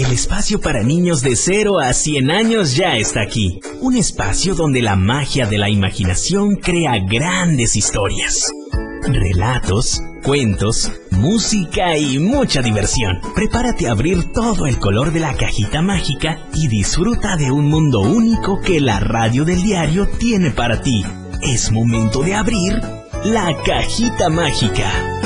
El espacio para niños de 0 a 100 años ya está aquí. Un espacio donde la magia de la imaginación crea grandes historias. Relatos, cuentos, música y mucha diversión. Prepárate a abrir todo el color de la cajita mágica y disfruta de un mundo único que la radio del diario tiene para ti. Es momento de abrir la cajita mágica.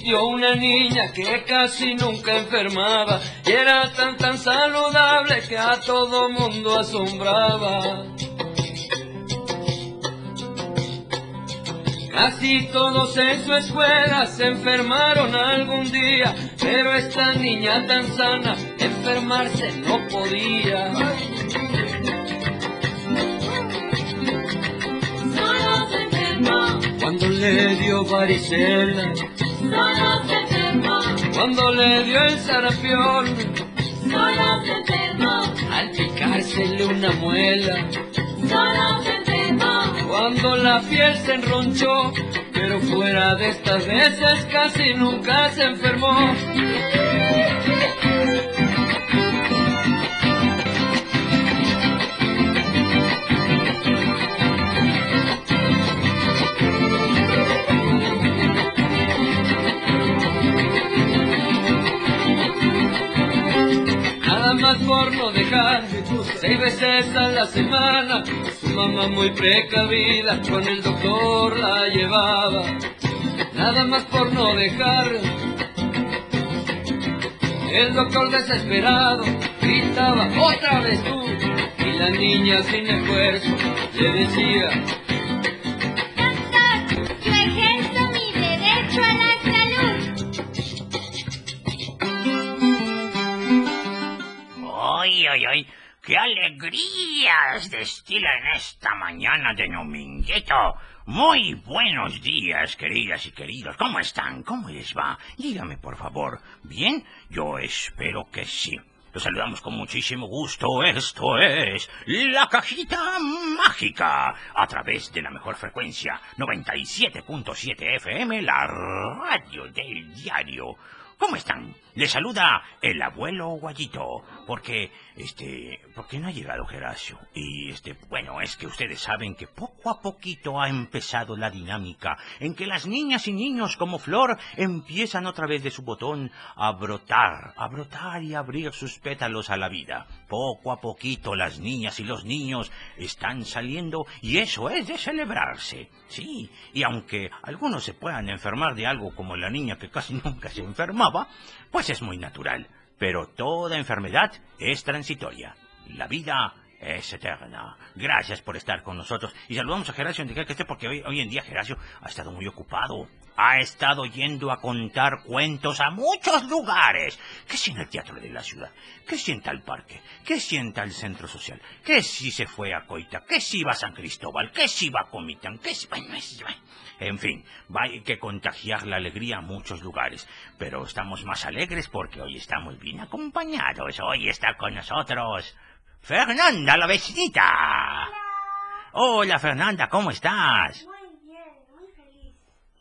Existió una niña que casi nunca enfermaba y era tan tan saludable que a todo mundo asombraba. Casi todos en su escuela se enfermaron algún día, pero esta niña tan sana enfermarse no podía. Solo se enfermó, Cuando le dio varicela, solo se enfermó, cuando le dio el sarampión, solo se enfermó, al picársele una muela. solo se enfermó, Cuando la piel se enronchó, pero fuera de estas veces casi nunca se enfermó. Seis veces a la semana. Su mamá muy precavida con el doctor la llevaba. Nada más por no dejar. El doctor desesperado gritaba otra vez tú. Y la niña sin esfuerzo le decía, ¡Qué alegrías destilan esta mañana de dominguito! Muy buenos días, queridas y queridos. ¿Cómo están? ¿Cómo les va? Dígame, por favor. ¿Bien? Yo espero que sí. Los saludamos con muchísimo gusto. Esto es La Cajita Mágica. A través de la mejor frecuencia, 97.7 FM, la radio del diario. ¿Cómo están? Les saluda el abuelo Guayito, porque, este, porque no ha llegado Geracio. Y, este, bueno, es que ustedes saben que poco a poquito ha empezado la dinámica en que las niñas y niños como flor empiezan otra vez de su botón a brotar, a brotar y abrir sus pétalos a la vida. Poco a poquito las niñas y los niños están saliendo y eso es de celebrarse. Sí, y aunque algunos se puedan enfermar de algo como la niña que casi nunca se enfermaba, pues es muy natural. Pero toda enfermedad es transitoria. La vida es eterna. Gracias por estar con nosotros. Y saludamos a Geracio donde que esté, porque hoy, hoy en día Geracio ha estado muy ocupado. Ha estado yendo a contar cuentos a muchos lugares. ¿Qué si en el teatro de la ciudad? ¿Qué si en tal parque? ¿Qué si en tal centro social? ¿Qué si se fue a Coita? ¿Qué si va a San Cristóbal? ¿Qué si va a Comitán? ¿Qué si... Bueno, es-. En fin, va hay que contagiar la alegría a muchos lugares. Pero estamos más alegres porque hoy estamos bien acompañados. Hoy está con nosotros Fernanda, la vecinita. Hola, Fernanda, ¿cómo estás? Muy bien, muy feliz.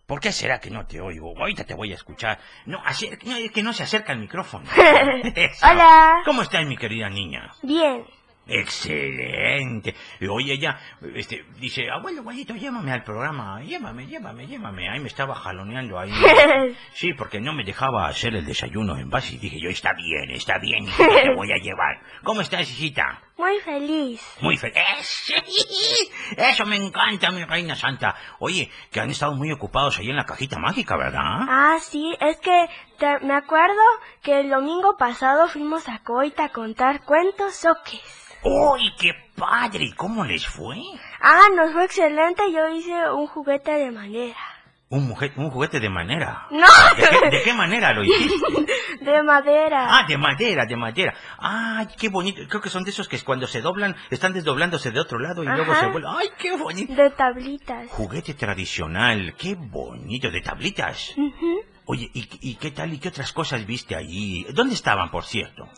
¿Por qué será que no te oigo? Ahorita te voy a escuchar. No, no, es que no se acerca el micrófono. Hola. ¿Cómo estás, mi querida niña? Bien. Excelente. Oye, ella este, dice, abuelo, guayito, llévame al programa. Llévame, llévame, llévame. Ahí me estaba jaloneando ahí. Sí, porque no me dejaba hacer el desayuno en base. Y dije yo, está bien, está bien, hijita, te voy a llevar. ¿Cómo estás, hijita? Muy feliz. Muy feliz. Eso me encanta, mi reina santa. Oye, que han estado muy ocupados ahí en la cajita mágica, ¿verdad? Ah, sí, es que te- me acuerdo que el domingo pasado fuimos a Coita a contar cuentos soques. ¡Uy, qué padre! ¿Y ¿Cómo les fue? Ah, nos fue excelente. Yo hice un juguete de madera. Un, mujer, un juguete de manera. No, ¿De qué, de qué manera lo hiciste? de madera. Ah, de madera, de madera. Ay, qué bonito. Creo que son de esos que cuando se doblan, están desdoblándose de otro lado y luego Ajá. se vuelven. Ay, qué bonito. De tablitas. Juguete tradicional, qué bonito, de tablitas. Ujú. Oye, ¿y, ¿y qué tal y qué otras cosas viste allí? ¿Dónde estaban, por cierto?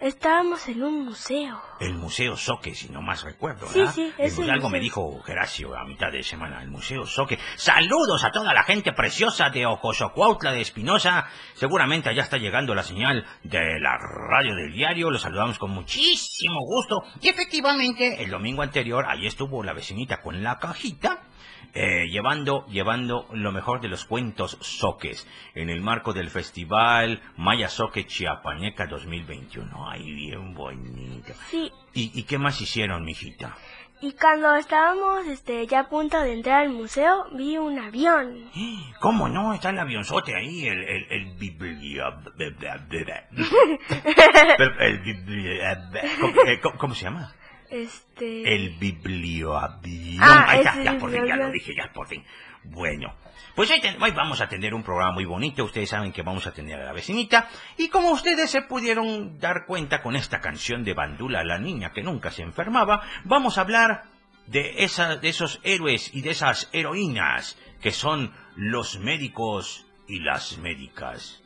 Estábamos en un museo. El Museo Soque, si no más recuerdo, Sí, ¿verdad? sí, El ese museo- algo museo. me dijo Geracio a mitad de semana, el Museo Soque. Saludos a toda la gente preciosa de Ocosocuautla de Espinosa. Seguramente allá está llegando la señal de la radio del diario. Los saludamos con muchísimo gusto. Y efectivamente, el domingo anterior, ahí estuvo la vecinita con la cajita. Eh, llevando, llevando lo mejor de los cuentos soques en el marco del festival Maya Soque Chiapaneca 2021. Ay, bien bonito. Sí. ¿Y, y qué más hicieron, mijita? Y cuando estábamos este, ya a punto de entrar al museo, vi un avión. ¿Cómo no? Está el avionzote ahí, el, el, el el biblio... ¿Cómo, eh, cómo- cómo se llama? Este... El biblioavión. Ah, ya por fin, ya lo dije, ya por fin. Bueno, pues ahí, ten- hoy vamos a tener un programa muy bonito. Ustedes saben que vamos a tener a la vecinita. Y como ustedes se pudieron dar cuenta con esta canción de Bandula, la niña que nunca se enfermaba, vamos a hablar de, esa, de esos héroes y de esas heroínas que son los médicos y las médicas.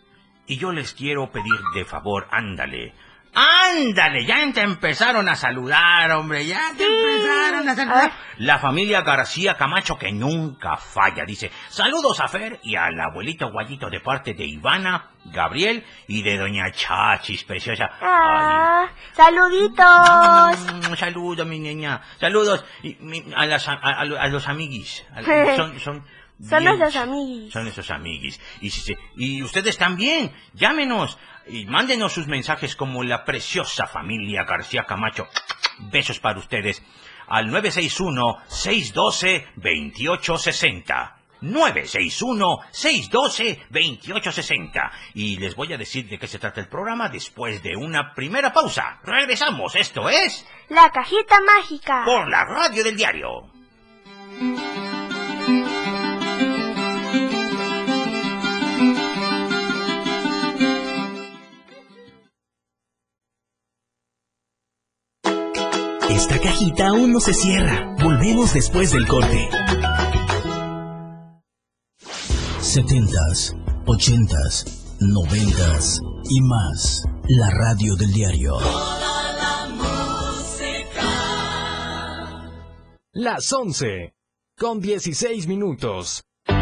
Y yo les quiero pedir de favor, ándale. Ándale, ya te empezaron a saludar, hombre, ya te empezaron a saludar. La familia García Camacho que nunca falla, dice, saludos a Fer y al abuelito Guayito de parte de Ivana, Gabriel y de doña Chachis, preciosa. Ah, saluditos. Ay, mm, saludos, mi niña, saludos y, mi- a, las, a, a- a los amiguis. Son, son, Son bien nuestros amiguis. Son nuestros amiguis. Y, y ustedes también, llámenos y mándenos sus mensajes como la preciosa familia García Camacho. Besos para ustedes al 961-612-2860. 961-612-2860. Y les voy a decir de qué se trata el programa después de una primera pausa. Regresamos, esto es La cajita mágica. por la radio del diario. Esta cajita aún no se cierra. Volvemos después del corte. 70s, 80s, 90s y más. La radio del diario. Las 11, con 16 minutos. La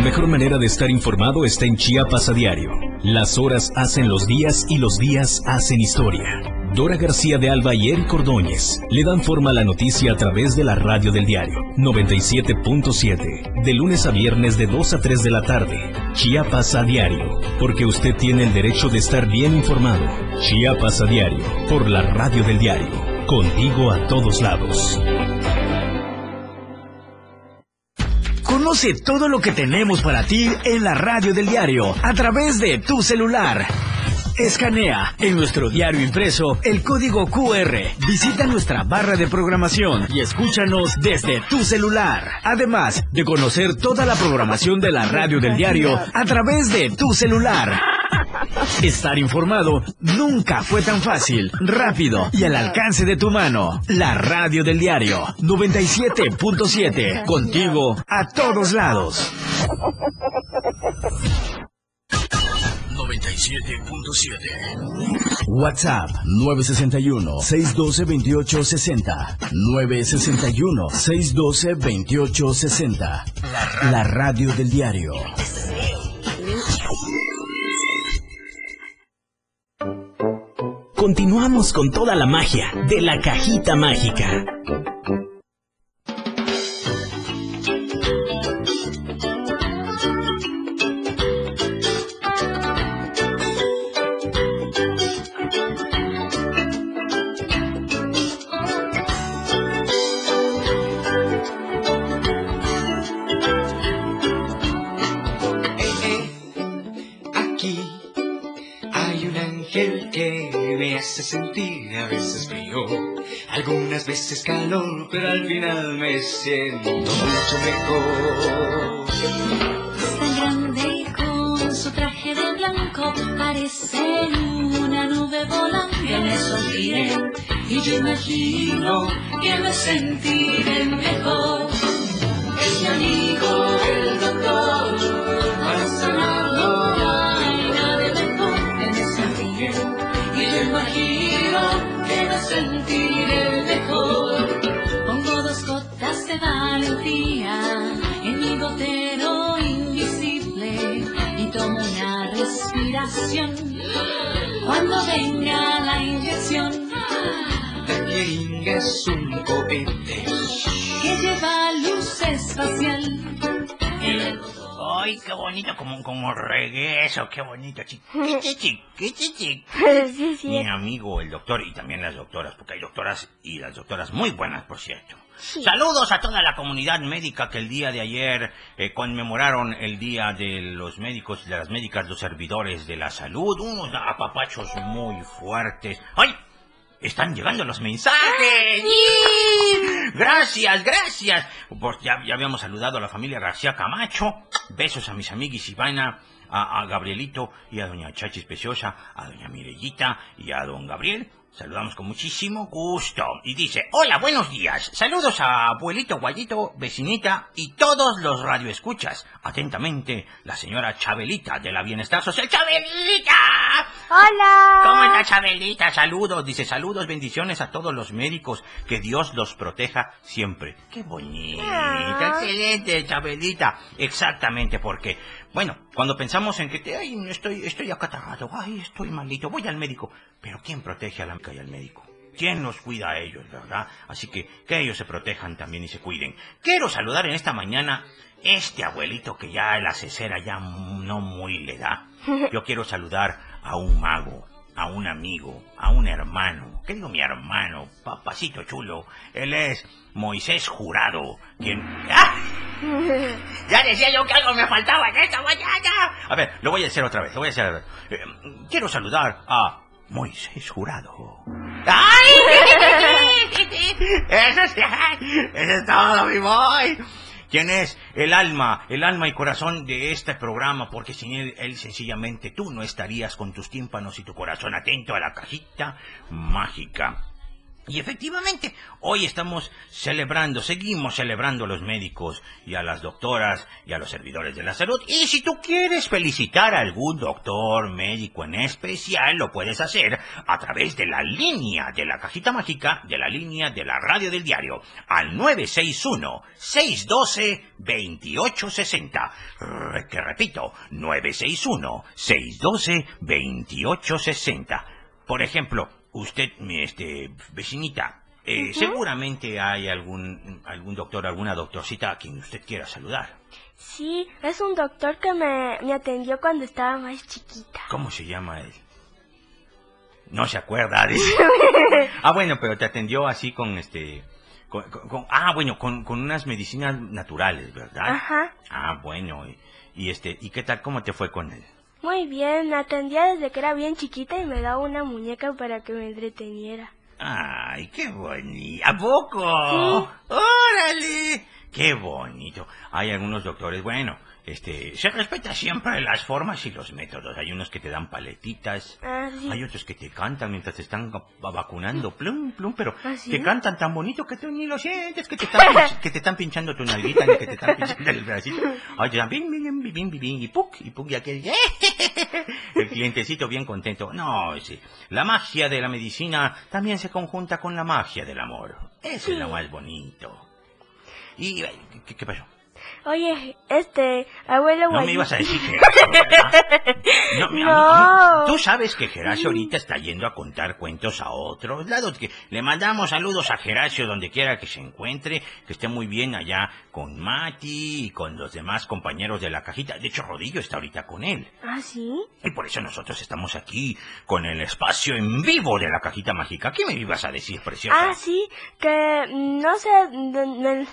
mejor manera de estar informado está en Chiapas a diario. Las horas hacen los días y los días hacen historia. Dora García de Alba y Eric Ordóñez le dan forma a la noticia a través de la radio del diario 97.7, de lunes a viernes de 2 a 3 de la tarde. Chiapas a diario, porque usted tiene el derecho de estar bien informado. Chiapas a diario, por la radio del diario, contigo a todos lados. Conoce todo lo que tenemos para ti en la radio del diario a través de tu celular. Escanea en nuestro diario impreso el código QR. Visita nuestra barra de programación y escúchanos desde tu celular. Además de conocer toda la programación de la radio del diario a través de tu celular. Estar informado nunca fue tan fácil, rápido y al alcance de tu mano. La radio del diario 97.7, contigo a todos lados. 97.7 WhatsApp 961-612-2860 961-612-2860 La radio del diario. Continuamos con toda la magia de la cajita mágica. A veces frío, algunas veces calor, pero al final me siento mucho mejor. tan grande con su traje de blanco parece una nube volando. Me sonríe y yo imagino que me sentiré mejor. Es mi amigo valentía en mi gotero invisible y tomo una respiración. Cuando venga la inyección La jeringa es un cohete. que lleva luz espacial. Ay, qué bonito, como, como regreso, qué bonito. Chiquichi, chiquichi. sí, sí. Mi amigo, el doctor, y también las doctoras, porque hay doctoras y las doctoras muy buenas, por cierto. Saludos a toda la comunidad médica que el día de ayer eh, conmemoraron el Día de los Médicos, de las Médicas, los servidores de la salud, unos apapachos muy fuertes. ¡Ay! Están llegando los mensajes. ¡Sí! Gracias, gracias. Pues ya, ya habíamos saludado a la familia García Camacho. Besos a mis amiguis Ivana, a, a Gabrielito y a doña Chachi Preciosa, a doña Mirellita y a don Gabriel. Saludamos con muchísimo gusto. Y dice, hola, buenos días. Saludos a abuelito, guayito, vecinita y todos los radioescuchas. Atentamente, la señora Chabelita de la Bienestar Social. ¡Chabelita! Hola. ¿Cómo está Chabelita? Saludos, dice saludos, bendiciones a todos los médicos, que Dios los proteja siempre. Qué bonita, Ah. excelente Chabelita. Exactamente, porque, bueno, cuando pensamos en que te, ay, estoy, estoy acatarrado, ay, estoy malito, voy al médico. Pero ¿quién protege a la médica y al médico? ¿Quién los cuida a ellos, verdad? Así que que ellos se protejan también y se cuiden. Quiero saludar en esta mañana este abuelito que ya la cesera ya no muy le da. Yo quiero saludar a un mago, a un amigo, a un hermano. ¿Qué digo mi hermano? Papacito chulo. Él es Moisés Jurado, quien... ¡Ah! Ya decía yo que algo me faltaba en esta mañana. A ver, lo voy a hacer otra vez, lo voy a hacer otra vez. Eh, quiero saludar a Moisés Jurado. ¡Ay! Eso es, eso es todo, mi boy. ¿Quién es el alma, el alma y corazón de este programa? Porque sin él sencillamente tú no estarías con tus tímpanos y tu corazón atento a la cajita mágica. Y efectivamente, hoy estamos celebrando, seguimos celebrando a los médicos y a las doctoras y a los servidores de la salud. Y si tú quieres felicitar a algún doctor, médico en especial, lo puedes hacer a través de la línea de la cajita mágica, de la línea de la radio del diario, al 961-612-2860. Re- Que repito, 961-612-2860. Por ejemplo, usted, mi, este, vecinita, eh, seguramente hay algún, algún doctor, alguna doctorcita a quien usted quiera saludar. Sí, es un doctor que me, me atendió cuando estaba más chiquita. ¿Cómo se llama él? No se acuerda. ah, bueno, pero te atendió así con este... con- con- con- ah, bueno, con, con unas medicinas naturales, ¿verdad? Ajá. Ah, bueno. Y, y este, ¿y qué tal? ¿Cómo te fue con él? Muy bien, atendía desde que era bien chiquita y me daba una muñeca para que me entreteniera. Ay, qué bonito. ¿A poco? ¡Órale! Qué bonito. Hay algunos doctores, bueno, este, se respeta siempre las formas y los métodos. Hay unos que te dan paletitas. Ah, sí. Hay otros que te cantan mientras te están va- vacunando, plum, plum, pero ¿Ah, sí? te cantan tan bonito que tú ni lo sientes, que te están, que te están pinchando tu nalguita, ni que te están pinchando el bracito. Ay, te dan bim, bim, bim, bim, bim, bim, y puc, y puc, y aquel, el clientecito bien contento. No, sí, la magia de la medicina también se conjunta con la magia del amor. Eso es lo más bonito. Y, ¿qué, qué pasó? Oye, este, abuelo No me ibas a decir Gerasio, ¿verdad? No, mi- a mí- No. Tú sabes que Gerasio ahorita está yendo a contar cuentos a otros lados. Que le mandamos saludos a Gerasio donde quiera que se encuentre, que esté muy bien allá con Mati y con los demás compañeros de la cajita. De hecho, Rodillo está ahorita con él. Ah, sí. Y por eso nosotros estamos aquí con el espacio en vivo de la cajita mágica. ¿Qué me ibas a decir, preciosa? Ah, sí, que mm, no sé,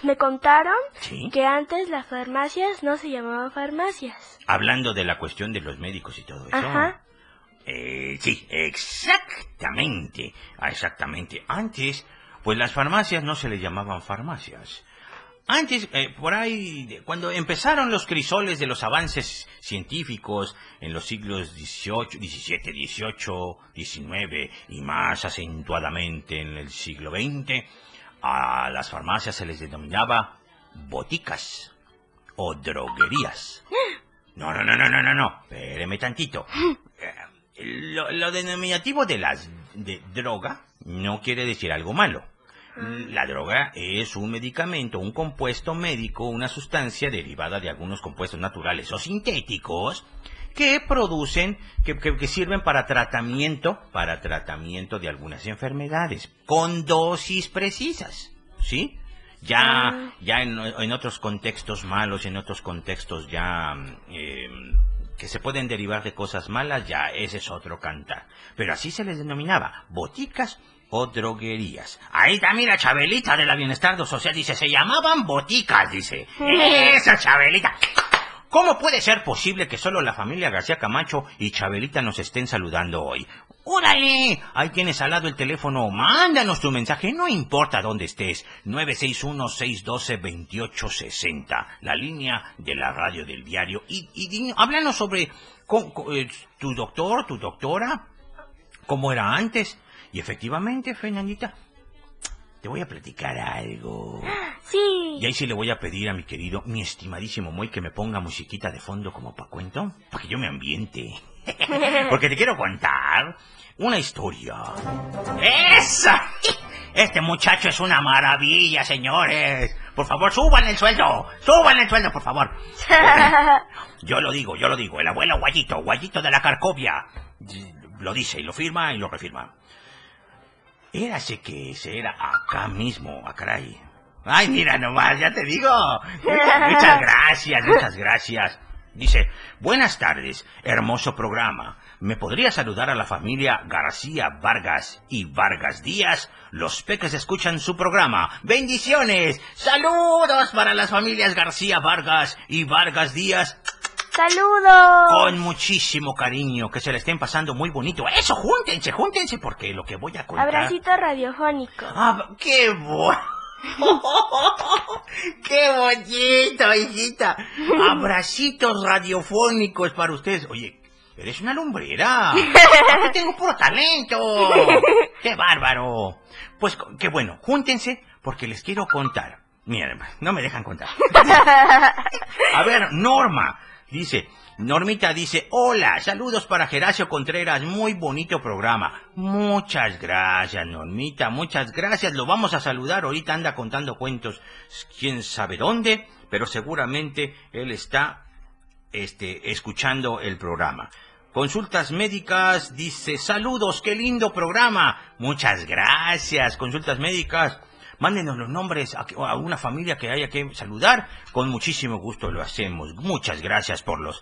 me, contaron Sí. que antes las farmacias no se llamaban farmacias. Hablando de la cuestión de los médicos y todo eso. Ajá. Eh, sí, exactamente. Exactamente. Antes, pues las farmacias no se le llamaban farmacias. Antes, eh, por ahí, cuando empezaron los crisoles de los avances científicos en los siglos XVIII, XVII, XVIII, XIX y más acentuadamente en el siglo XX, a las farmacias se les denominaba boticas o droguerías. No, no, no, no, no, no, no. Espéreme tantito. Eh, Lo, lo denominativo de las de droga no quiere decir algo malo. La droga es un medicamento, un compuesto médico, una sustancia derivada de algunos compuestos naturales o sintéticos que producen, que, que- que sirven para tratamiento, para tratamiento de algunas enfermedades, con dosis precisas, ¿sí? Ya, ya en, en otros contextos malos, en otros contextos ya eh, que se pueden derivar de cosas malas, ya ese es otro cantar. Pero así se les denominaba, boticas o droguerías. Ahí está, mira, Chabelita de la Bienestar Social dice, se llamaban boticas, dice. Esa Chabelita. ¿Cómo puede ser posible que solo la familia García Camacho y Chabelita nos estén saludando hoy? ¡Órale! Ahí tienes al lado el teléfono. Mándanos tu mensaje, no importa dónde estés. 961-612-2860. La línea de la radio del diario. Y, y di- háblanos sobre cómo, eh, tu doctor, tu doctora, cómo era antes. Y efectivamente, Fernandita, te voy a platicar algo. Sí. Y ahí sí le voy a pedir a mi querido, mi estimadísimo Moy, que me ponga musiquita de fondo como pa' cuento, para que yo me ambiente. Porque te quiero contar una historia. ¡Esa! Este muchacho es una maravilla, señores. Por favor, suban el sueldo. Suban el sueldo, por favor. Yo lo digo, yo lo digo. El abuelo Guayito, Guayito de la Carcovia. Lo dice y lo firma y lo refirma. Érase que ese era acá mismo, a caray. Ay, mira nomás, ya te digo. Muchas gracias, muchas gracias. Dice, buenas tardes, hermoso programa. ¿Me podría saludar a la familia García Vargas y Vargas Díaz? Los peques escuchan su programa. ¡Bendiciones! ¡Saludos para las familias García Vargas y Vargas Díaz! ¡Saludos! Con muchísimo cariño, que se le estén pasando muy bonito. Eso, júntense, júntense, porque lo que voy a contar... Abracito radiofónico. Ah, qué bueno. ¡Qué bonito, hijita! Abracitos radiofónicos para ustedes. Oye, eres una lumbrera. Aquí tengo puro talento. ¡Qué bárbaro! Pues qué bueno, júntense porque les quiero contar. Miren, no me dejan contar. A ver, Norma dice, Normita dice, hola, saludos para Geracio Contreras, muy bonito programa. Muchas gracias, Normita, muchas gracias. Lo vamos a saludar, ahorita anda contando cuentos, quién sabe dónde, pero seguramente él está este, escuchando el programa. Consultas médicas dice, saludos, qué lindo programa. Muchas gracias, consultas médicas. Mándenos los nombres a, a una familia que haya que saludar. Con muchísimo gusto lo hacemos. Muchas gracias por los,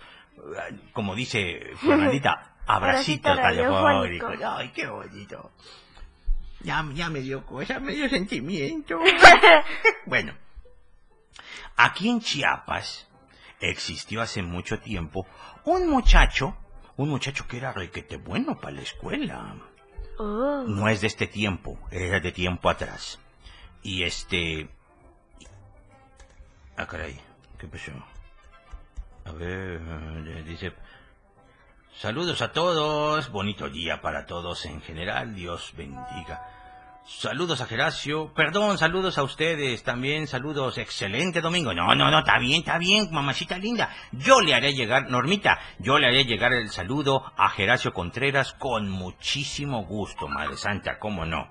como dice Fernandita, Abracito radiofónico. Ay, qué bonito. Ya, ya me dio cosa, me dio sentimiento. bueno, aquí en Chiapas existió hace mucho tiempo un muchacho, un muchacho que era requete bueno para la escuela. Oh. No es de este tiempo, era de tiempo atrás. Y este... Ah, caray, ¿qué pasó? A ver, eh, dice... Saludos a todos, bonito día para todos en general, Dios bendiga. Saludos a Geracio, perdón, saludos a ustedes también, saludos, excelente domingo. No, no, no, está bien, está bien, mamacita linda. Yo le haré llegar, Normita, yo le haré llegar el saludo a Geracio Contreras con muchísimo gusto, Madre Santa, cómo no.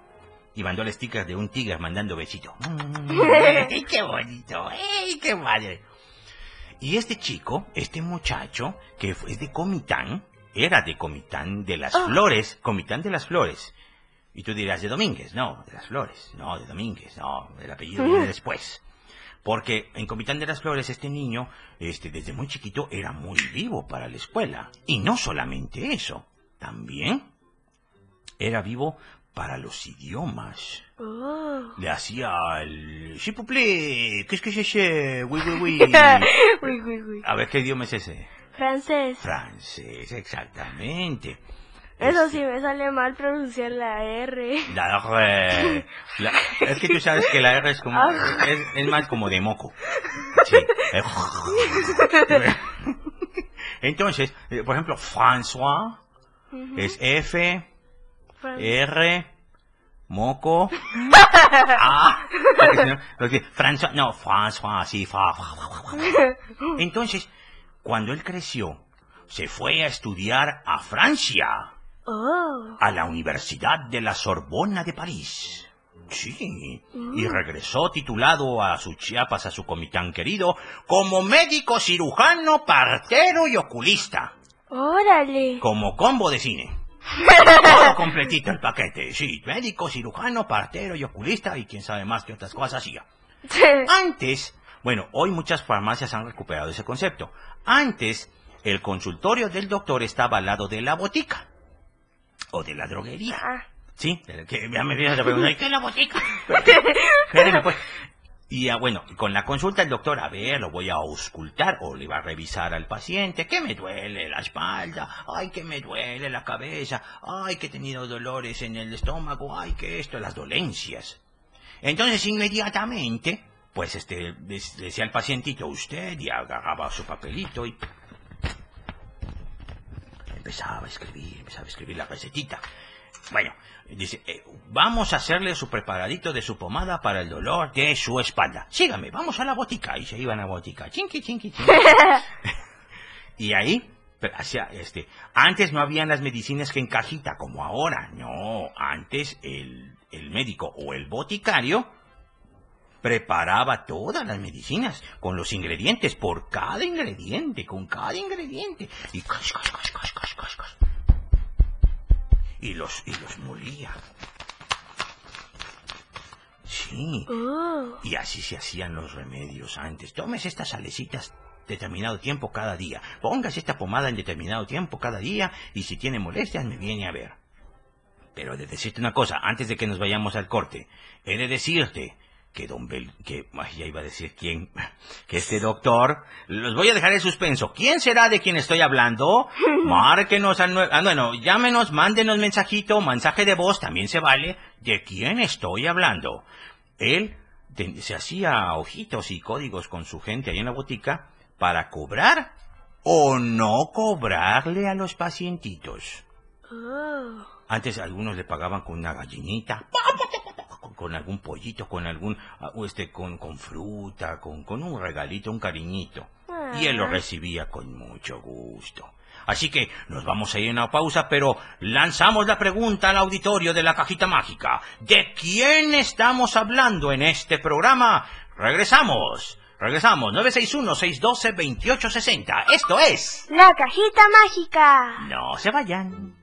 Y mandó el sticker de un tigre mandando besito. ¡Ay, qué bonito! ¡Ey, qué madre! Y este chico, este muchacho, que es de Comitán, era de Comitán de las Flores, Comitán de las Flores. Y tú dirás, de Domínguez, no, de las Flores, no, de Domínguez, no, el apellido viene después. Porque en Comitán de las Flores este niño, este, desde muy chiquito, era muy vivo para la escuela. Y no solamente eso, también era vivo para los idiomas. Oh. Le hacía el... Plaît, qu'est-ce que c'est ese? A ver, ¿qué idioma es ese? Francés. Francés, exactamente. Eso sí me sale mal pronunciar la R. La R. la- es que tú sabes que la R es como... Ah. Es, es más como de moco. Sí. Entonces, eh, por ejemplo, François es F, R, moco, A. porque François, no, François, sí, fa, fa, fa, fa, fa. Entonces, cuando él creció, se fue a estudiar a Francia. Oh. a la Universidad de la Sorbona de París. Sí, y regresó titulado a su Chiapas, a su comitán querido, como médico cirujano, partero y oculista, Órale. como combo de cine. Todo completito el paquete, sí, médico, cirujano, partero y oculista y quién sabe más que otras cosas hacía. Antes, bueno, hoy muchas farmacias han recuperado ese concepto. Antes, el consultorio del doctor estaba al lado de la botica o de la droguería. Ah. Sí, que ya me vienes a preguntar, ¿y qué es la botica? Espéreme, pues. Y ah, bueno, con la consulta el doctor, a ver, lo voy a auscultar o le va a revisar al paciente, que me duele la espalda, ay, que me duele la cabeza, ay, que he tenido dolores en el estómago, ay, que esto, las dolencias. Entonces inmediatamente, pues este, decía al pacientito, usted, y agarraba su papelito y empezaba a escribir, empezaba a escribir la recetita. Bueno, dice, eh, vamos a hacerle su preparadito de su pomada para el dolor de su espalda. Sígame, vamos a la botica. Y se iban a la botica. Chinqui, chinqui, chinqui. y ahí, hacía, este, antes no habían las medicinas que en cajita como ahora. No, antes el, el médico o el boticario preparaba todas las medicinas con los ingredientes, por cada ingrediente, con cada ingrediente. Y cas, cas, cas, cas, cas, cas, cas. Y los, y los molía. Sí. Oh. Y así se hacían los remedios antes. Tomes estas salecitas determinado tiempo cada día. Póngase esta pomada en determinado tiempo cada día y si tiene molestias me viene a ver. Pero de decirte una cosa, antes de que nos vayamos al corte, he de decirte que don Bel... que... ay, ya iba a decir quién... que este doctor... Los voy a dejar en suspenso. ¿Quién será de quien estoy hablando? Márquenos al... nue- Ah, bueno, llámenos, mándenos mensajito, mensaje de voz, también se vale. ¿De quién estoy hablando? Él se hacía ojitos y códigos con su gente ahí en la botica para cobrar o no cobrarle a los pacientitos. Oh. Antes algunos le pagaban con una gallinita, con, algún pollito, con algún, ah, este, con, con fruta, con, con un regalito, un cariñito. Y él lo recibía con mucho gusto. Así que nos vamos a ir a una pausa, pero lanzamos la pregunta al auditorio de la cajita mágica. ¿De quién estamos hablando en este programa? Regresamos. Regresamos. 961-612-2860. Esto es... La cajita mágica. No se vayan.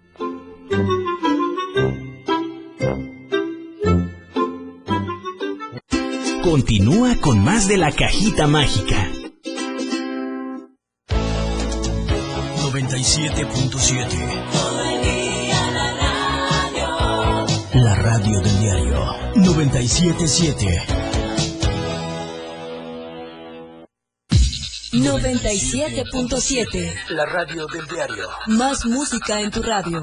Continúa con más de la cajita mágica. 97.7 La radio del diario 977 97.7. La radio del diario Más música en tu radio.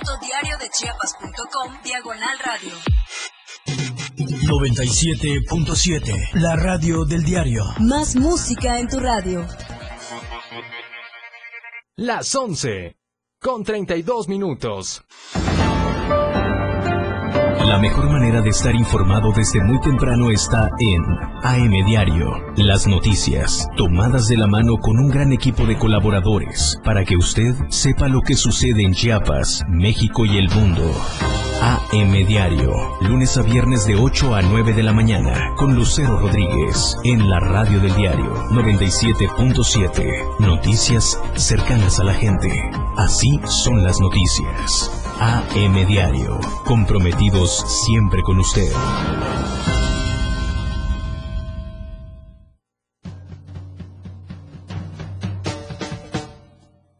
www.diariodechiapas.com Diagonal Radio. 97.7 La radio del diario. Más música en tu radio. Las 11 con 32 minutos. La mejor manera de estar informado desde muy temprano está en AM Diario. Las noticias, tomadas de la mano con un gran equipo de colaboradores, para que usted sepa lo que sucede en Chiapas, México y el mundo. AM Diario, lunes a viernes de 8 a 9 de la mañana, con Lucero Rodríguez, en la radio del diario 97.7. Noticias cercanas a la gente. Así son las noticias. AM Diario, comprometidos siempre con usted.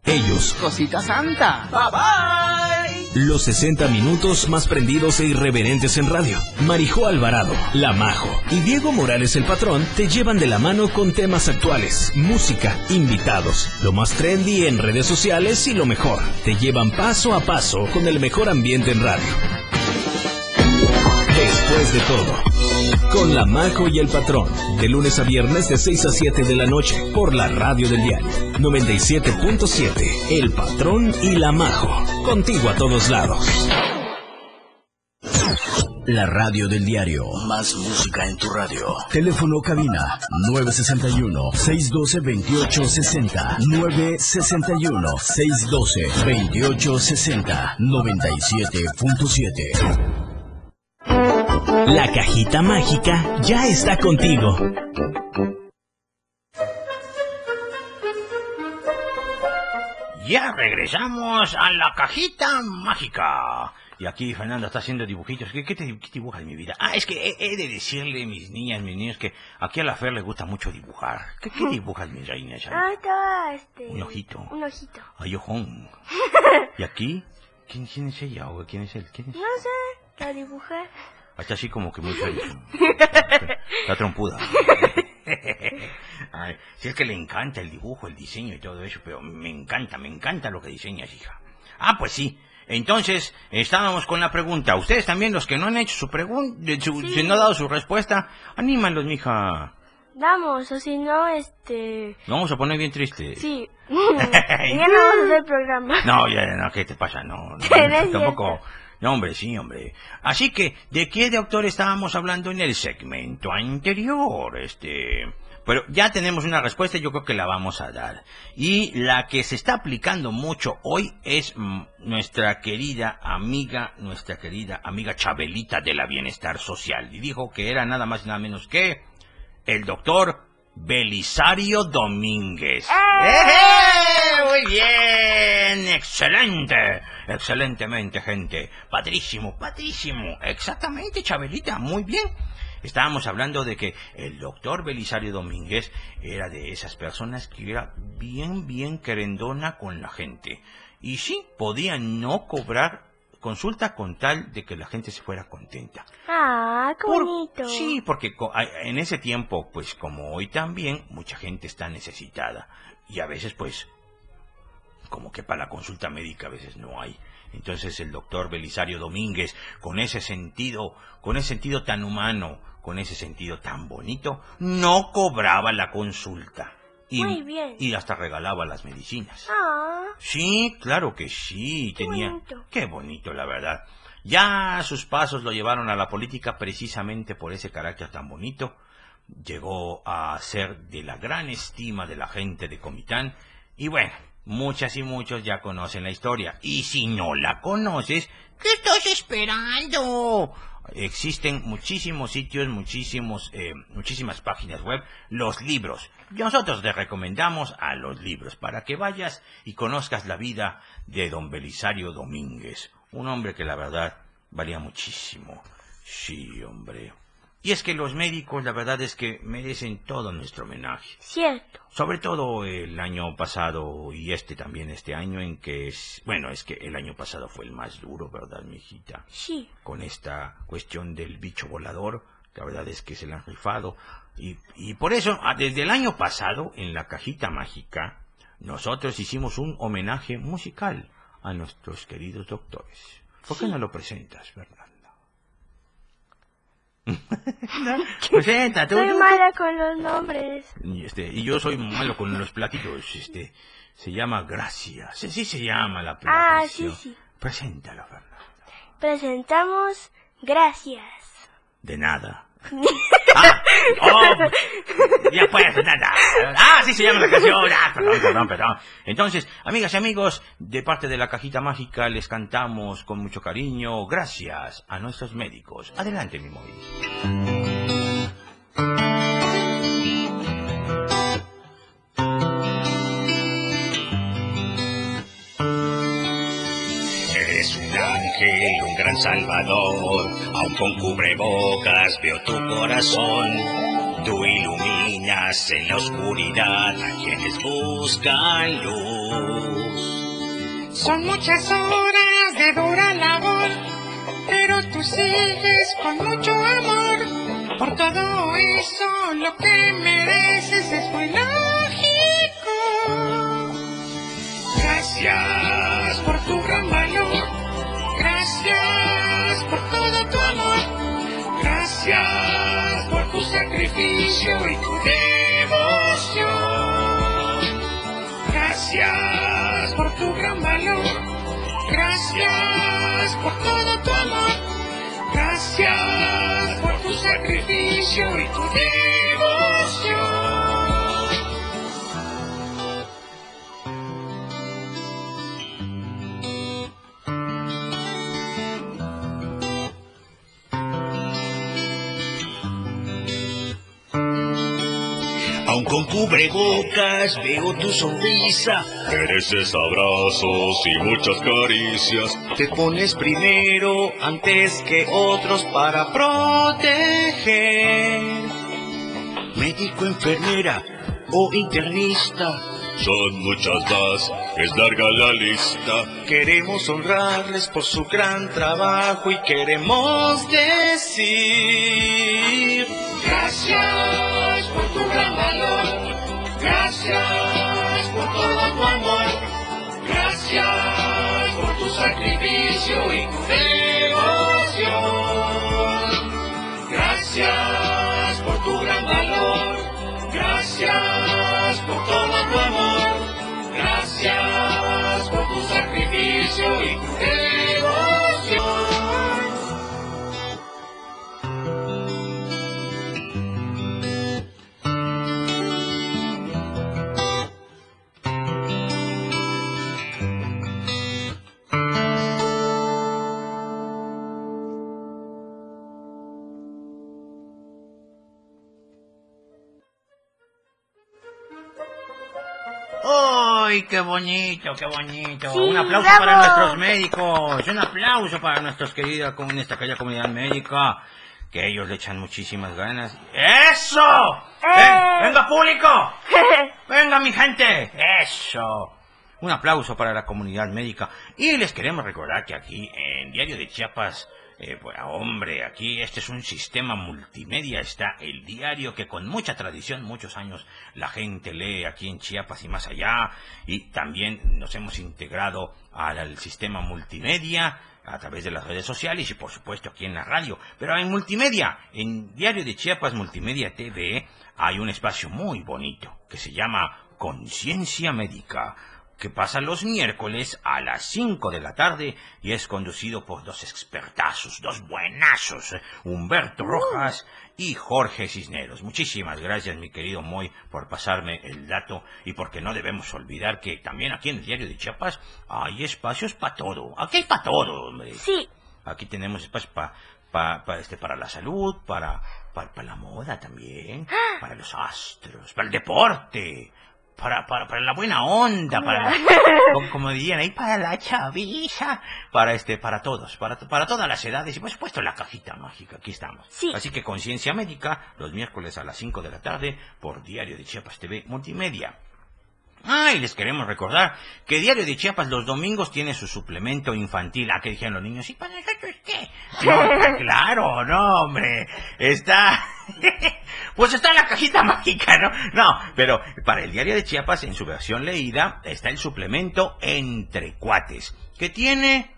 Ellos Cosita Santa. Bye bye. Los 60 minutos más prendidos e irreverentes en radio. Marijo Alvarado, La Majo y Diego Morales el Patrón te llevan de la mano con temas actuales, música, invitados, lo más trendy en redes sociales y lo mejor. Te llevan paso a paso con el mejor ambiente en radio. Después de todo, con La Majo y el Patrón, de lunes a viernes de 6 a 7 de la noche, por la radio del diario 97.7, El Patrón y La Majo, contigo a todos lados. La radio del diario. Más música en tu radio. Teléfono cabina 961-612-2860. 961-612-2860. 97.7. La cajita mágica ya está contigo. Ya regresamos a la cajita mágica. Y aquí Fernando está haciendo dibujitos. ¿Qué, qué te, qué dibujas, mi vida? Ah, es que he, he de decirle, mis niñas, mis niños, que aquí a la Fer le gusta mucho dibujar. ¿Qué, qué dibujas, mi reina? Ah, estaba este. Un ojito. Un ojito. Ay, ojón. ¿Y aquí? ¿Quién, quién es ella o quién es él? ¿Quién es? No sé, la dibujé. Está así como que muy feliz. Está trompuda. Ay, si es que le encanta el dibujo, el diseño y todo eso, pero me encanta, me encanta lo que diseñas, hija. Ah, pues sí. Entonces, estábamos con la pregunta. Ustedes también, los que no han hecho su pregunta, si no han dado su respuesta, anímanlos, mija. Vamos, o si no, este... Nos vamos a poner bien triste. Sí. ya no vamos a hacer programa. No, ya, no, ¿qué te pasa? No, no, tampoco. No, hombre, sí, hombre. Así que, ¿de qué doctor estábamos hablando en el segmento anterior? Este... Pero ya tenemos una respuesta y yo creo que la vamos a dar. Y la que se está aplicando mucho hoy es mm, nuestra querida amiga, nuestra querida amiga Chabelita de la Bienestar Social. Y dijo que era nada más y nada menos que el doctor Belisario Domínguez. ¡Eh! Muy bien, excelente, excelentemente, gente. Padrísimo, padrísimo. Exactamente, Chabelita, muy bien. Estábamos hablando de que el doctor Belisario Domínguez era de esas personas que era bien, bien querendona con la gente. Y sí, podía no cobrar consulta con tal de que la gente se fuera contenta. Ah, qué Por- bonito. Sí, porque en ese tiempo, pues como hoy también, mucha gente está necesitada. Y a veces, pues, como que para la consulta médica a veces no hay. Entonces el doctor Belisario Domínguez, con ese sentido, con ese sentido tan humano, con ese sentido tan bonito, no cobraba la consulta. Y, Muy bien. y hasta regalaba las medicinas. Ah, Sí, claro que sí, Qué tenía. bonito. Qué bonito, la verdad. Ya sus pasos lo llevaron a la política precisamente por ese carácter tan bonito. Llegó a ser de la gran estima de la gente de Comitán. Y bueno, muchas y muchos ya conocen la historia. Y si no la conoces, ¿qué estás esperando? Existen muchísimos sitios, muchísimos, eh, muchísimas páginas web, los libros. Nosotros te recomendamos a los libros para que vayas y conozcas la vida de don Belisario Domínguez, un hombre que la verdad valía muchísimo. Sí, hombre. Y es que los médicos, la verdad es que merecen todo nuestro homenaje. cierto. Sobre todo el año pasado y este también, este año en que es... Bueno, es que el año pasado fue el más duro, ¿verdad, mijita? Sí. Con esta cuestión del bicho volador, la verdad es que se la han rifado. Y, y por eso, ah, desde el año pasado, en la cajita mágica, nosotros hicimos un homenaje musical a nuestros queridos doctores. ¿Por qué no lo presentas, Fernanda? Presenta, tú. Soy tú. mala con los nombres. Y, este, y yo soy malo con los platillos, este, se llama Gracias. Sí, sí se llama la la Ah, sí, sí. Preséntalo, Fernanda. Presentamos Gracias. De nada. Ah, oh, ya pues, nada. Ah, sí se llama la canción. Ah, perdón, perdón, perdón. Entonces, amigas y amigos, de parte de la cajita mágica les cantamos con mucho cariño gracias a nuestros médicos. Adelante, mi móvil. Gran salvador, aun con cubrebocas veo tu corazón. Tú iluminas en la oscuridad a quienes buscan luz. Son muchas horas de dura labor, pero tú sigues con mucho amor. Por todo eso lo que mereces es muy lógico. Gracias sacrificio y tu devoción. Gracias por tu gran valor. Gracias por todo tu amor. Gracias por tu sacrificio y tu devoción. Cubrebocas veo tu sonrisa. Mereces abrazos y muchas caricias. Te pones primero antes que otros para proteger. Médico, enfermera o internista. Son muchas más, es larga la lista. Queremos honrarles por su gran trabajo y queremos decir Gracias por tu gran valor. Gracias por todo tu amor. Gracias por tu sacrificio y tu devoción. Gracias por tu gran valor. Gracias por todo tu amor. Gracias por tu sacrificio y tu devoción. ¡Ay, qué bonito, qué bonito! Sí, un aplauso bravo. para nuestros médicos, un aplauso para nuestros queridos con esta querida comunidad médica, que ellos le echan muchísimas ganas. ¡Eso! Ven, ¡Venga, público! ¡Venga, mi gente! ¡Eso! Un aplauso para la comunidad médica. Y les queremos recordar que aquí en Diario de Chiapas, eh, pues, hombre, aquí este es un sistema multimedia. Está el diario que con mucha tradición, muchos años, la gente lee aquí en Chiapas y más allá. Y también nos hemos integrado al, al sistema multimedia a través de las redes sociales y por supuesto aquí en la radio. Pero en multimedia, en Diario de Chiapas Multimedia TV, hay un espacio muy bonito que se llama Conciencia Médica que pasa los miércoles a las 5 de la tarde y es conducido por dos expertazos, dos buenazos, Humberto Rojas y Jorge Cisneros. Muchísimas gracias, mi querido Moy, por pasarme el dato y porque no debemos olvidar que también aquí en el diario de Chiapas hay espacios para todo. Aquí hay para todo, hombre. Sí. Aquí tenemos espacios para este, para la salud, para, para, para la moda también, para los astros, para el deporte, para, para, para la buena onda, para como, como dirían ahí, para la chaviza, para este, para todos, para, para todas las edades, y por supuesto la cajita mágica, aquí estamos. Sí. Así que Conciencia Médica, los miércoles a las 5 de la tarde, por Diario de Chiapas TV Multimedia. Ah, y les queremos recordar que Diario de Chiapas los domingos tiene su suplemento infantil. Ah, que dijeron los niños, ¿y para nosotros qué? No, claro, no, hombre. Está... pues está en la cajita mágica, ¿no? No, pero para el Diario de Chiapas, en su versión leída, está el suplemento Entre Cuates, que tiene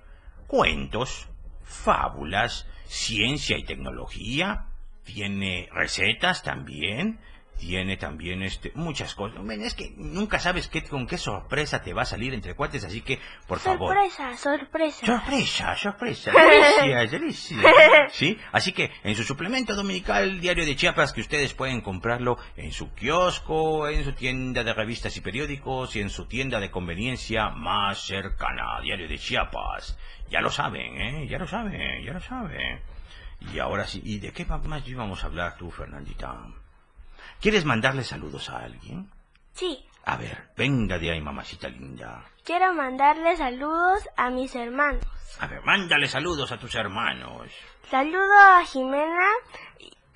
cuentos, fábulas, ciencia y tecnología, tiene recetas también, tiene también este muchas cosas. Es que nunca sabes qué, con qué sorpresa te va a salir entre cuates, así que por favor. Sorpresa, sorpresa. Sorpresa, sorpresa, delicias, delicias. ¿Sí? Así que en su suplemento dominical Diario de Chiapas, que ustedes pueden comprarlo en su kiosco, en su tienda de revistas y periódicos y en su tienda de conveniencia más cercana, Diario de Chiapas. Ya lo saben, ¿eh? Ya lo saben, ya lo saben. Y ahora sí, ¿y de qué más íbamos a hablar tú, Fernandita? ¿Quieres mandarle saludos a alguien? Sí. A ver, venga de ahí, mamacita linda. Quiero mandarle saludos a mis hermanos. A ver, mándale saludos a tus hermanos. Saludo a Jimena,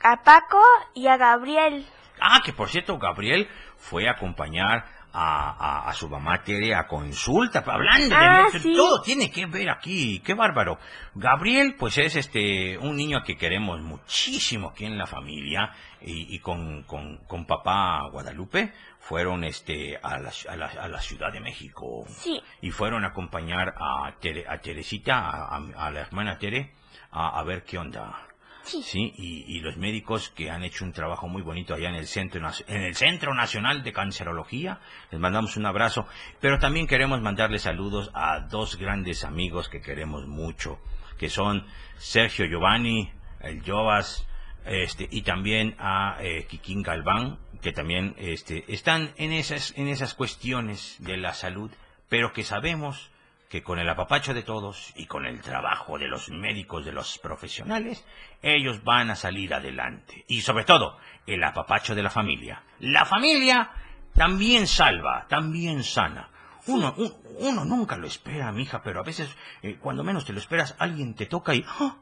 a Paco y a Gabriel. Ah, que por cierto, Gabriel fue a acompañar a, a- a su mamá Tere a consulta, hablando de Ah, mí, sí. todo tiene que ver aquí, qué bárbaro. Gabriel, pues es este un niño que queremos muchísimo aquí en la familia y, y con, con, con papá Guadalupe fueron este a la, a la- a la Ciudad de México Sí. y fueron a acompañar a, Tere- a Teresita, a, la hermana Tere, a, a ver qué onda. Sí. y, y los médicos que han hecho un trabajo muy bonito allá en el Centro, en el Centro Nacional de Cancerología, les mandamos un abrazo, pero también queremos mandarle saludos a dos grandes amigos que queremos mucho, que son Sergio Giovanni, el Jovas, este, y también a eh, Kikín Galván, que también este, están en esas, en esas cuestiones de la salud, pero que sabemos que con el apapacho de todos y con el trabajo de los médicos, de los profesionales, ellos van a salir adelante. Y sobre todo, el apapacho de la familia. La familia también salva, también sana. Uno, un- uno nunca lo espera, mija, pero a veces, eh, cuando menos te lo esperas, alguien te toca y... ¡ah!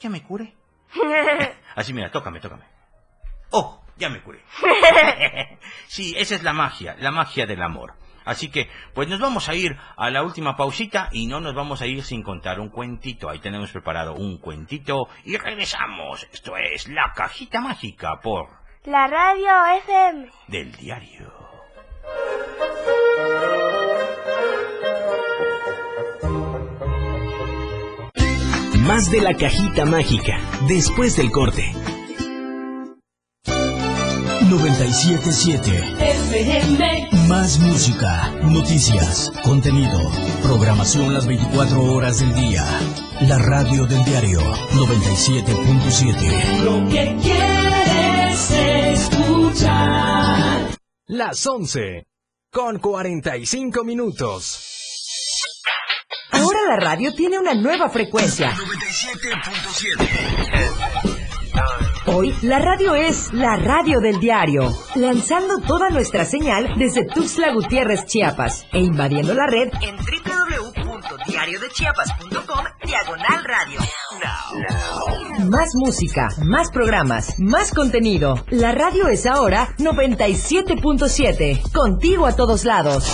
¿Ya me curé? Así, mira, tócame, tócame. ¡Oh! Ya me curé. sí, esa es la magia, la magia del amor. Así que, pues nos vamos a ir a la última pausita y no nos vamos a ir sin contar un cuentito. Ahí tenemos preparado un cuentito y regresamos. Esto es La Cajita Mágica por La radio FM. Del Diario. Más de la cajita mágica después del corte. 977 FM. Más música, noticias, contenido, programación las 24 horas del día. La radio del diario 97.7. Lo que quieres escuchar. Las 11 con 45 minutos. La radio tiene una nueva frecuencia. 97.7. Hoy la radio es la radio del diario, lanzando toda nuestra señal desde Tuxtla Gutiérrez, Chiapas, e invadiendo la red en www.diariodechiapas.com diagonal radio. Más música, más programas, más contenido. La radio es ahora 97.7, contigo a todos lados.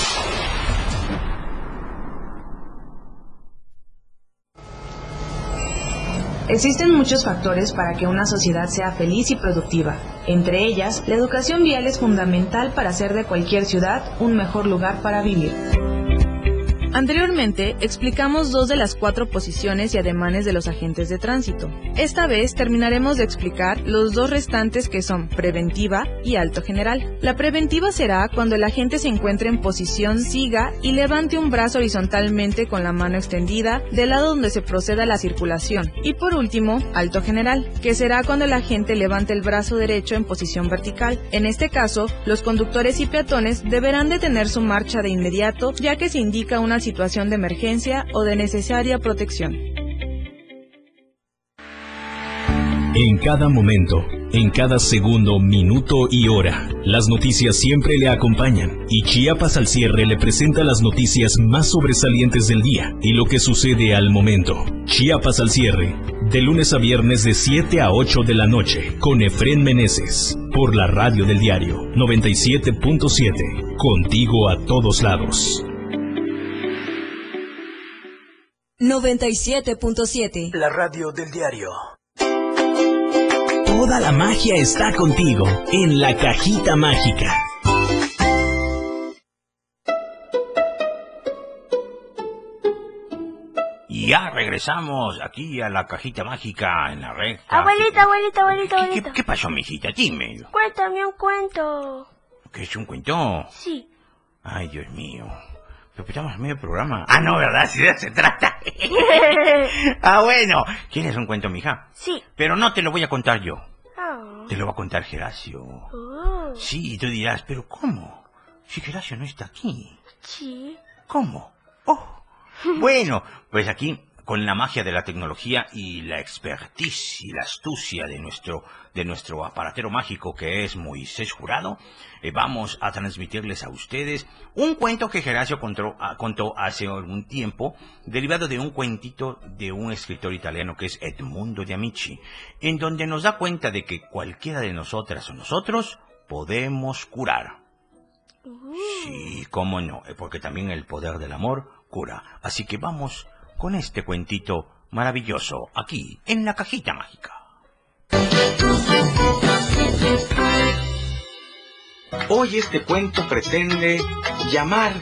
Existen muchos factores para que una sociedad sea feliz y productiva. Entre ellas, la educación vial es fundamental para hacer de cualquier ciudad un mejor lugar para vivir. Anteriormente explicamos dos de las cuatro posiciones y ademanes de los agentes de tránsito. Esta vez terminaremos de explicar los dos restantes que son preventiva y alto general. La preventiva será cuando el agente se encuentre en posición siga y levante un brazo horizontalmente con la mano extendida del lado donde se proceda la circulación. Y por último, alto general, que será cuando el agente levante el brazo derecho en posición vertical. En este caso, los conductores y peatones deberán detener su marcha de inmediato ya que se indica una situación de emergencia o de necesaria protección. En cada momento, en cada segundo, minuto y hora, las noticias siempre le acompañan y Chiapas al cierre le presenta las noticias más sobresalientes del día y lo que sucede al momento. Chiapas al cierre, de lunes a viernes de 7 a 8 de la noche, con Efren Meneses, por la radio del diario 97.7, contigo a todos lados. 97.7. La radio del diario. Toda la magia está contigo en la cajita mágica. Y ya regresamos aquí a la cajita mágica en la red. Abuelita, abuelita, abuelita, ¿Qué, abuelita. qué pasó, mijita? Dime. Cuéntame un cuento. ¿Qué es un cuento? Sí. Ay, Dios mío. Estamos en medio programa. Ah, no, ¿verdad? Si de eso se trata. ah, bueno. ¿Quieres un cuento, mija? Sí. Pero no te lo voy a contar yo. Oh. Te lo va a contar Geracio. Oh. Sí, y tú dirás, ¿pero cómo? Si Geracio no está aquí. Sí. ¿Cómo? Oh. Bueno, pues aquí, con la magia de la tecnología y la expertise y la astucia de nuestro, de nuestro aparatero mágico que es Moisés Jurado, eh, vamos a transmitirles a ustedes un cuento que Geracio contó, ah, contó hace algún tiempo, derivado de un cuentito de un escritor italiano que es Edmundo de Amici, en donde nos da cuenta de que cualquiera de nosotras o nosotros podemos curar. Sí, cómo no, eh, porque también el poder del amor cura. Así que vamos con este cuentito maravilloso aquí en la cajita mágica. Hoy este cuento pretende llamar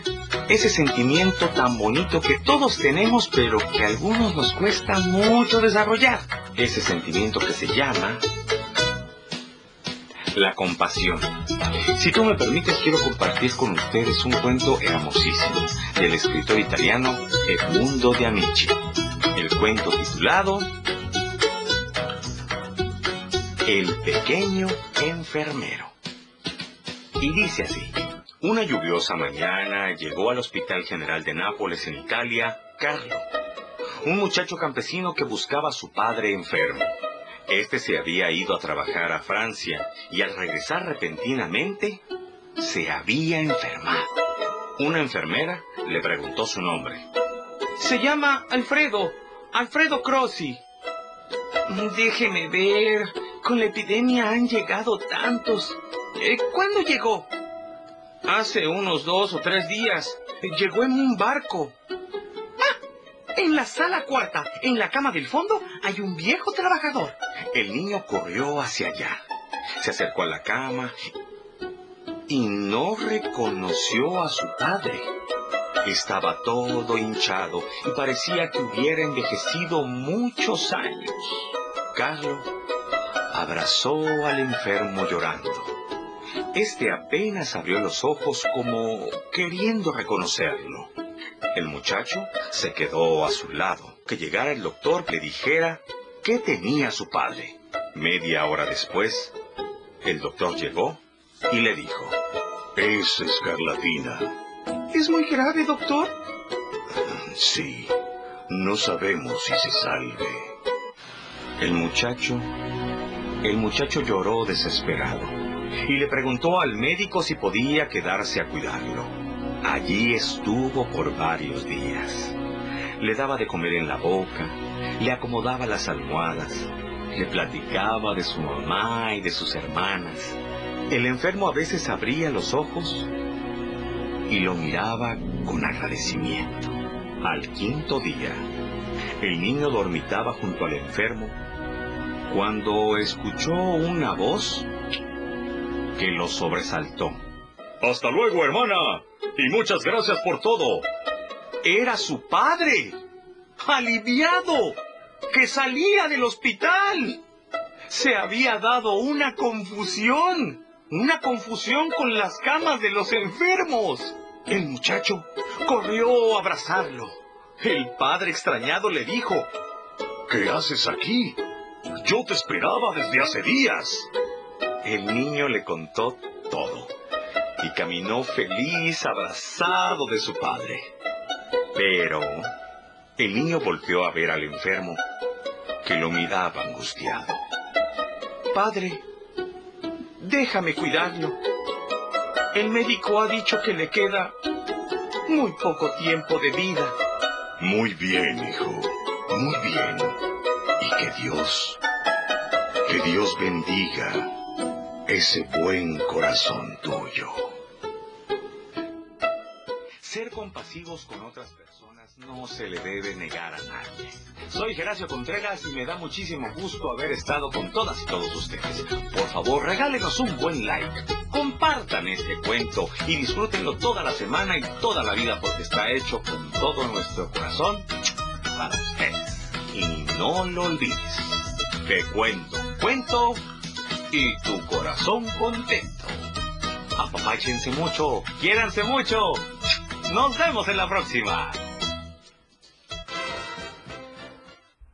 ese sentimiento tan bonito que todos tenemos pero que a algunos nos cuesta mucho desarrollar. Ese sentimiento que se llama la compasión. Si tú me permites, quiero compartir con ustedes un cuento hermosísimo del escritor italiano Edmundo de Amici. El cuento titulado El pequeño enfermero. Y dice así. Una lluviosa mañana llegó al Hospital General de Nápoles en Italia Carlo, un muchacho campesino que buscaba a su padre enfermo. Este se había ido a trabajar a Francia y al regresar repentinamente se había enfermado. Una enfermera le preguntó su nombre. Se llama Alfredo, Alfredo Crossi. Déjeme ver, con la epidemia han llegado tantos. Eh, ¿Cuándo llegó? Hace unos dos o tres días. Llegó en un barco. En la sala cuarta, en la cama del fondo, hay un viejo trabajador. El niño corrió hacia allá. Se acercó a la cama y no reconoció a su padre. Estaba todo hinchado y parecía que hubiera envejecido muchos años. Carlos abrazó al enfermo llorando. Este apenas abrió los ojos como queriendo reconocerlo. El muchacho se quedó a su lado, que llegara el doctor le dijera qué tenía su padre. Media hora después, el doctor llegó y le dijo, es escarlatina. ¿Es muy grave, doctor? Sí, no sabemos si se salve. El muchacho, el muchacho lloró desesperado y le preguntó al médico si podía quedarse a cuidarlo. Allí estuvo por varios días. Le daba de comer en la boca, le acomodaba las almohadas, le platicaba de su mamá y de sus hermanas. El enfermo a veces abría los ojos y lo miraba con agradecimiento. Al quinto día, el niño dormitaba junto al enfermo cuando escuchó una voz que lo sobresaltó. Hasta luego, hermana, y muchas gracias por todo. Era su padre, aliviado, que salía del hospital. Se había dado una confusión, una confusión con las camas de los enfermos. El muchacho corrió a abrazarlo. El padre extrañado le dijo, ¿Qué haces aquí? Yo te esperaba desde hace días. El niño le contó todo y caminó feliz abrazado de su padre. Pero el niño volvió a ver al enfermo, que lo miraba angustiado. Padre, déjame cuidarlo. El médico ha dicho que le queda muy poco tiempo de vida. Muy bien, hijo, muy bien. Y que Dios, que Dios bendiga ese buen corazón tuyo. Ser compasivos con otras personas no se le debe negar a nadie. Soy Geracio Contreras y me da muchísimo gusto haber estado con todas y todos ustedes. Por favor, regálenos un buen like, compartan este cuento y disfrútenlo toda la semana y toda la vida porque está hecho con todo nuestro corazón para ustedes. Y no lo olvides, que cuento, cuento y tu corazón contento. Apapáchense mucho, quiéranse mucho. Nos vemos en la próxima.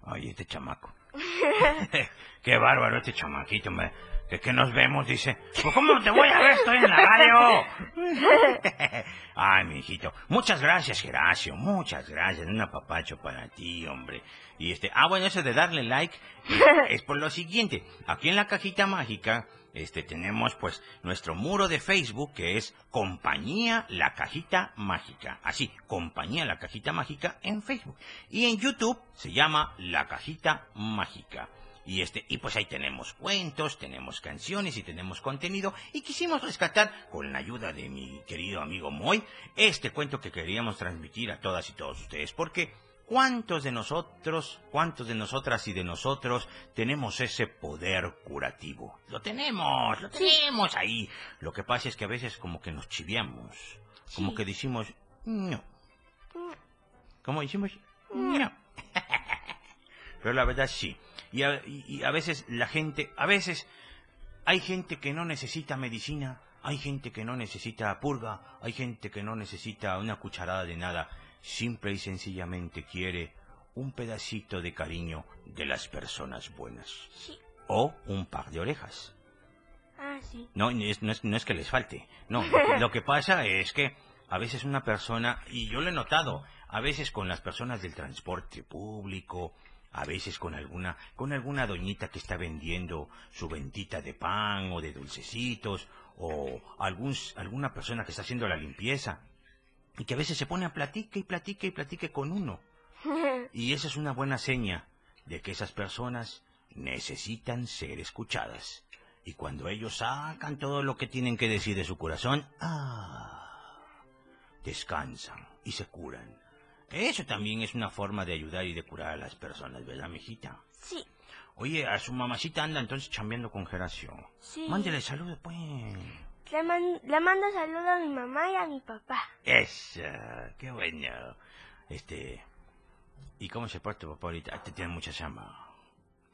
Oye, este chamaco. Qué bárbaro este chamaquito, me. Que, que nos vemos, dice. Pues cómo te voy a ver, estoy en la radio. Ay, mi hijito. Muchas gracias, Geracio. Muchas gracias. Un apapacho para ti, hombre. Y este, ah, bueno, eso de darle like eh, es por lo siguiente. Aquí en la cajita mágica, este, tenemos pues nuestro muro de Facebook que es Compañía La Cajita Mágica. Así, Compañía La Cajita Mágica en Facebook. Y en YouTube se llama La Cajita Mágica. Y este, y pues ahí tenemos cuentos, tenemos canciones y tenemos contenido. Y quisimos rescatar, con la ayuda de mi querido amigo Moy, este cuento que queríamos transmitir a todas y todos ustedes. Porque ¿Cuántos de nosotros, cuántos de nosotras y de nosotros tenemos ese poder curativo? Lo tenemos, lo tenemos ahí. Lo que pasa es que a veces como que nos chiviamos, como que decimos, no. ¿Cómo decimos? No. Pero la verdad sí. Y a, y- y a veces la gente, a veces hay gente que no necesita medicina, hay gente que no necesita purga, hay gente que no necesita una cucharada de nada, simple y sencillamente quiere un pedacito de cariño de las personas buenas. O un par de orejas. Ah, sí. No, no es, no es, no es que les falte. No, lo que, lo que pasa es que a veces una persona, y yo lo he notado, a veces con las personas del transporte público, a veces con alguna, con alguna doñita que está vendiendo su ventita de pan o de dulcecitos, o algún, alguna persona que está haciendo la limpieza, y que a veces se pone a platique y platique y platique con uno. Y esa es una buena seña de que esas personas necesitan ser escuchadas. Y cuando ellos sacan todo lo que tienen que decir de su corazón, ah, descansan y se curan. Eso también es una forma de ayudar y de curar a las personas, ¿verdad, mijita? Sí. Oye, a su mamacita anda entonces chambeando con Geracio. Sí. Mándele saludos, pues. Le, man- le mando saludos a mi mamá y a mi papá. Eso, qué bueno. Este, ¿y cómo se porta tu papá ahorita? Ah, Te tiene mucha llama.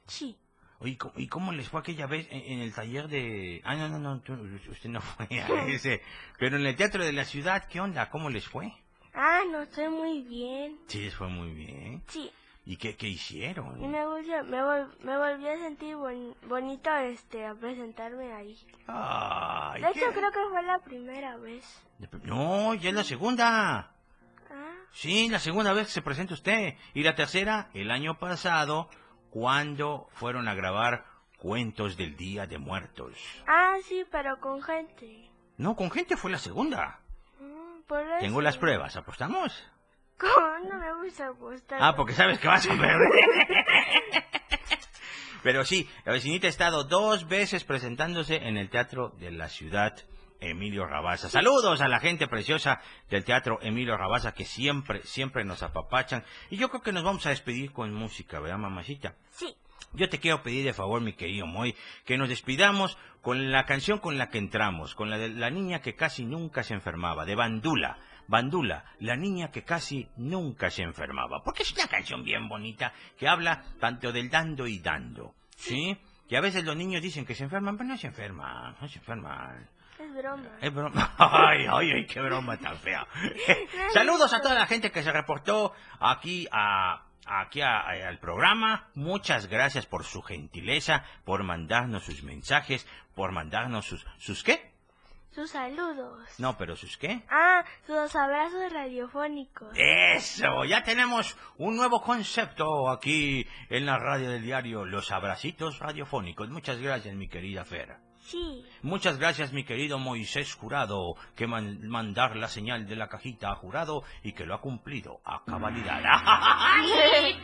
Sí. Oye, ¿cómo- ¿y cómo les fue aquella vez en, en el taller de... Ah, no, no, no, tú- usted no fue a ese. Pero en el teatro de la ciudad, ¿qué onda? ¿Cómo les fue? Ah, no estoy muy bien. Sí, les fue muy bien. Sí. ¿Y qué, qué hicieron? Y me volvió, me, vol- me volví a sentir bon- bonito este a presentarme ahí. Ay, de hecho, qué- creo que fue la primera vez. No, ya es la segunda. Ah, Sí, la segunda vez que se presenta usted. Y la tercera, el año pasado, cuando fueron a grabar Cuentos del Día de Muertos. ah sí, pero con gente. No, con gente fue la segunda. Mm, por eso. Tengo las pruebas, ¿apostamos? ¿Cómo no me gusta gustar? Ah, porque sabes que vas a perder. Pero sí, la vecinita ha estado dos veces presentándose en el Teatro de la Ciudad Emilio Rabaza. Saludos a la gente preciosa del Teatro Emilio Rabaza que siempre, siempre nos apapachan. Y yo creo que nos vamos a despedir con música, ¿verdad, mamacita? Sí. Yo te quiero pedir de favor, mi querido Moy, que nos despidamos con la canción con la que entramos, con la de la niña que casi nunca se enfermaba, de Bandula. Bandula, la niña que casi nunca se enfermaba. Porque es una canción bien bonita que habla tanto del dando y dando. ¿Sí? Que a veces los niños dicen que se enferman, pero no se enferman, no se enferman. Es broma. Es broma. Ay, ay, ay, qué broma tan fea. Saludos a toda la gente que se reportó aquí a aquí a- a- al programa. Muchas gracias por su gentileza, por mandarnos sus mensajes, por mandarnos sus sus qué? Sus saludos. No, pero sus qué? Ah, sus abrazos radiofónicos. Eso, ya tenemos un nuevo concepto aquí en la radio del diario, los abracitos radiofónicos. Muchas gracias, mi querida Fera. Sí. Muchas gracias, mi querido Moisés Jurado, que man- mandar la señal de la cajita a Jurado y que lo ha cumplido a cabalidad.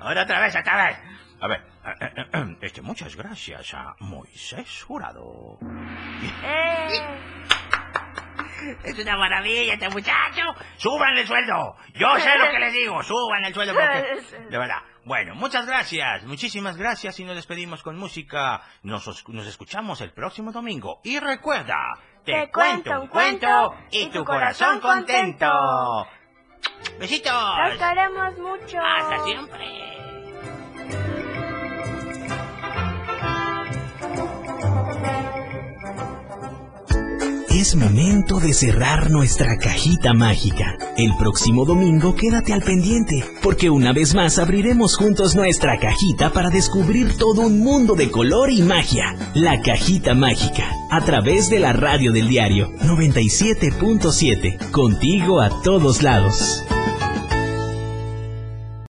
Ahora otra vez, otra vez. A ver, este, muchas gracias a Moisés Jurado. Es una maravilla este muchacho. Suban el sueldo. Yo sé lo que les digo. Suban el sueldo porque... De verdad. Bueno, muchas gracias. Muchísimas gracias y nos despedimos con música. Nos, os- nos escuchamos el próximo domingo. Y recuerda, te, Te cuento un cuento y tu corazón contento. Besitos. Los queremos mucho. Hasta siempre. Es momento de cerrar nuestra cajita mágica. El próximo domingo quédate al pendiente, porque una vez más abriremos juntos nuestra cajita para descubrir todo un mundo de color y magia. La cajita mágica, a través de la radio del diario 97.7, contigo a todos lados.